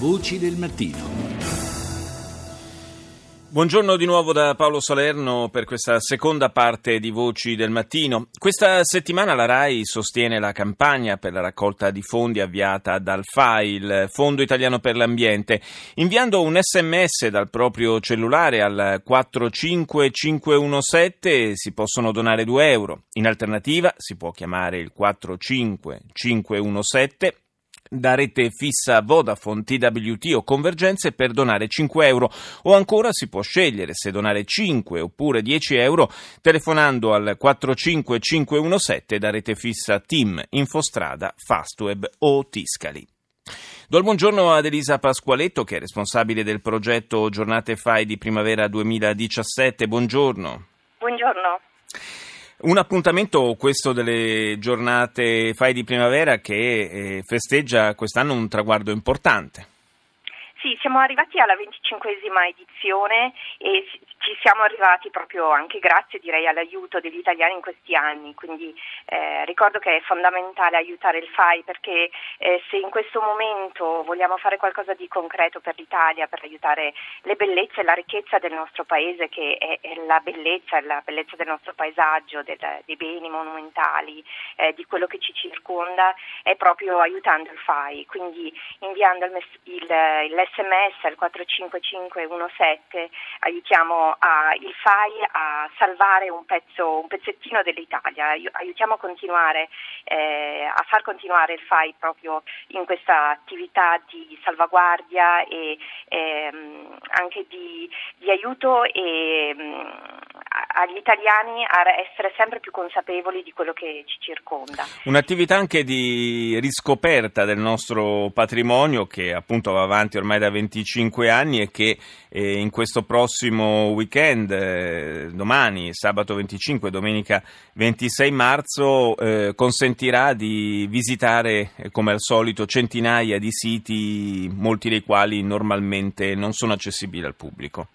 Voci del mattino. Buongiorno di nuovo da Paolo Salerno per questa seconda parte di Voci del Mattino. Questa settimana la RAI sostiene la campagna per la raccolta di fondi avviata dal FAI, il Fondo Italiano per l'Ambiente, inviando un sms dal proprio cellulare al 45517 si possono donare 2 euro. In alternativa si può chiamare il 45517 da rete fissa Vodafone, TWT o Convergenze per donare 5 euro o ancora si può scegliere se donare 5 oppure 10 euro telefonando al 45517 da rete fissa Team, Infostrada, Fastweb o Tiscali. Do il buongiorno ad Elisa Pasqualetto che è responsabile del progetto Giornate FAI di primavera 2017. Buongiorno. Buongiorno. Un appuntamento questo delle giornate FAI di primavera che eh, festeggia quest'anno un traguardo importante. Sì, siamo arrivati alla venticinquesima edizione e ci siamo arrivati proprio anche grazie direi all'aiuto degli italiani in questi anni, quindi eh, ricordo che è fondamentale aiutare il FAI perché eh, se in questo momento vogliamo fare qualcosa di concreto per l'Italia, per aiutare le bellezze e la ricchezza del nostro paese che è, è la bellezza, la bellezza del nostro paesaggio, del, dei beni monumentali, eh, di quello che ci circonda, è proprio aiutando il FAI, quindi inviando il, il, l'SMS al 45517 aiutiamo a, il FAI a salvare un, pezzo, un pezzettino dell'Italia, aiutiamo a continuare, eh, a far continuare il FAI proprio in questa attività di salvaguardia e ehm, anche di, di, aiuto e, mm, agli italiani a essere sempre più consapevoli di quello che ci circonda. Un'attività anche di riscoperta del nostro patrimonio che appunto va avanti ormai da 25 anni e che eh, in questo prossimo weekend, eh, domani, sabato 25, domenica 26 marzo, eh, consentirà di visitare, eh, come al solito, centinaia di siti, molti dei quali normalmente non sono accessibili al pubblico.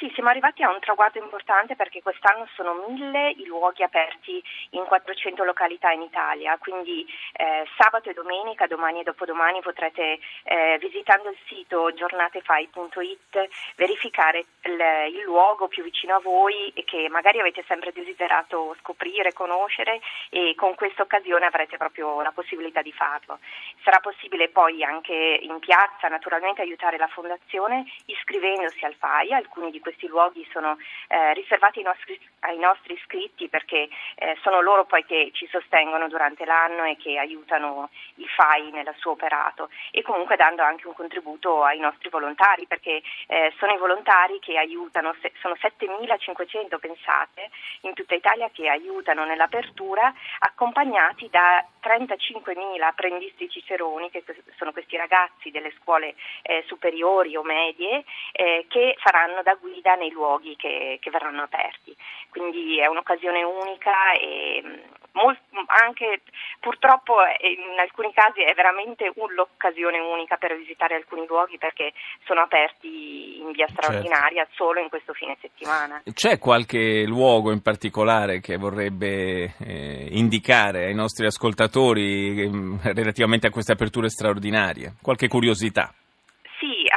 Sì, siamo arrivati a un traguardo importante perché quest'anno sono mille i luoghi aperti in 400 località in Italia, quindi eh, sabato e domenica, domani e dopodomani potrete eh, visitando il sito giornatefai.it verificare il, il, luogo più vicino a voi e che magari avete sempre desiderato scoprire, conoscere e con questa occasione avrete proprio la possibilità di farlo. Sarà possibile poi anche in piazza naturalmente aiutare la fondazione iscrivendosi al FAI, alcuni di questi questi luoghi sono eh, riservati ai nostri, ai nostri, iscritti perché eh, sono loro poi che ci sostengono durante l'anno e che aiutano il FAI nel suo operato e comunque dando anche un contributo ai nostri volontari perché eh, sono i volontari che aiutano, sono 7.500 pensate in tutta Italia che aiutano nell'apertura accompagnati da 35.000 apprendisti ciceroni che sono questi ragazzi delle scuole eh, superiori o medie eh, che faranno da guida guida nei luoghi che, che verranno aperti. Quindi è un'occasione unica e mm, molt, anche purtroppo in alcuni casi è veramente l'occasione unica per visitare alcuni luoghi perché sono aperti in via certo. straordinaria certo. solo in questo fine settimana. C'è qualche luogo in particolare che vorrebbe eh, indicare ai nostri ascoltatori eh, relativamente a queste aperture straordinarie? Qualche curiosità?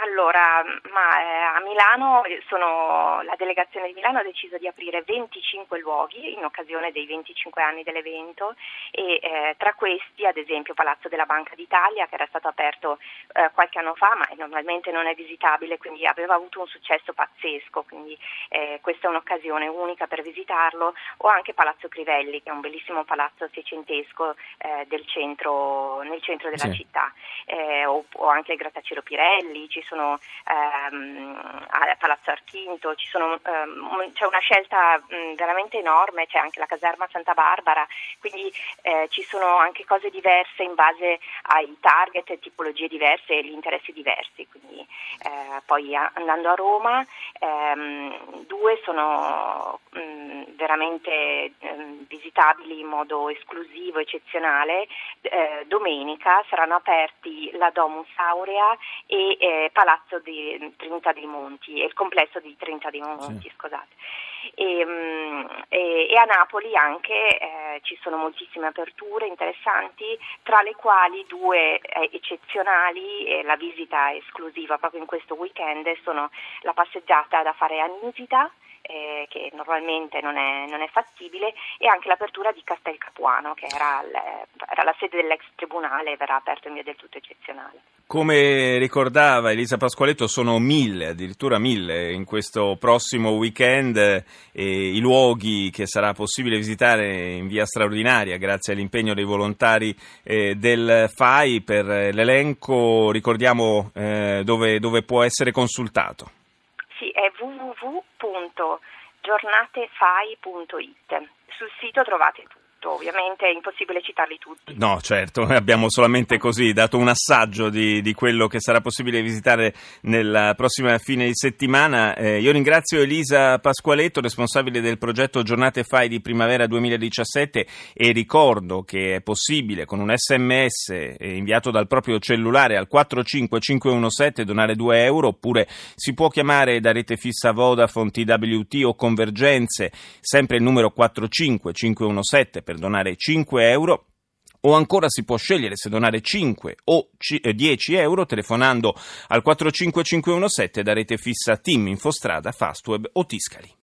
Allora, ma, eh, a Milano eh, sono, la delegazione di Milano ha deciso di aprire 25 luoghi in occasione dei 25 anni dell'evento e eh, tra questi ad esempio Palazzo della Banca d'Italia che era stato aperto eh, qualche anno fa ma normalmente non è visitabile quindi aveva avuto un successo pazzesco quindi eh, questa è un'occasione unica per visitarlo o anche Palazzo Crivelli che è un bellissimo palazzo seicentesco eh, del centro, nel centro della sì. città o, o anche il grattacielo Pirelli ci sono ehm, a Palazzo Archinto, sono, ehm, c'è una scelta mh, veramente enorme, c'è anche la caserma Santa Barbara, quindi eh, ci sono anche cose diverse in base ai target, tipologie diverse e gli interessi diversi. Quindi, eh, poi a, andando a Roma, ehm, due sono mh, veramente eh, visitabili in modo esclusivo, eccezionale, eh, domenica saranno aperti la Domus Aurea e eh, Palazzo di Trinità dei Monti, e il complesso di Trinità dei Monti, sì. scusate. E, mm, e, e, a Napoli anche eh, ci sono moltissime aperture interessanti, tra le quali due eh, eccezionali, eh, la visita esclusiva proprio in questo weekend sono la passeggiata da fare a Nisida eh, che normalmente non è, non è, fattibile, e anche l'apertura di Castel Capuano, che era, era la sede dell'ex tribunale, verrà aperto in via del tutto eccezionale. Come ricordava Elisa Pasqualetto, sono mille, addirittura mille in questo prossimo weekend eh, i luoghi che sarà possibile visitare in via straordinaria grazie all'impegno dei volontari eh, del FAI. Per l'elenco ricordiamo eh, dove, dove può essere consultato. Sì, è www.giornatefai.it. Sul sito trovate tutto tutto, ovviamente è impossibile citarli tutti. No, certo, abbiamo solamente così dato un assaggio di, di quello che sarà possibile visitare nella prossima fine di settimana. Eh, io ringrazio Elisa Pasqualetto, responsabile del progetto Giornate Fai di Primavera 2017 e ricordo che è possibile con un sms eh, inviato dal proprio cellulare al 45517 donare 2 euro oppure si può chiamare da rete fissa Vodafone, TWT o Convergenze, sempre il numero 45517 per per donare 5 euro o ancora si può scegliere se donare 5 o 10 eh, euro telefonando al 45517 da rete fissa Team Infostrada, Fastweb o Tiscali.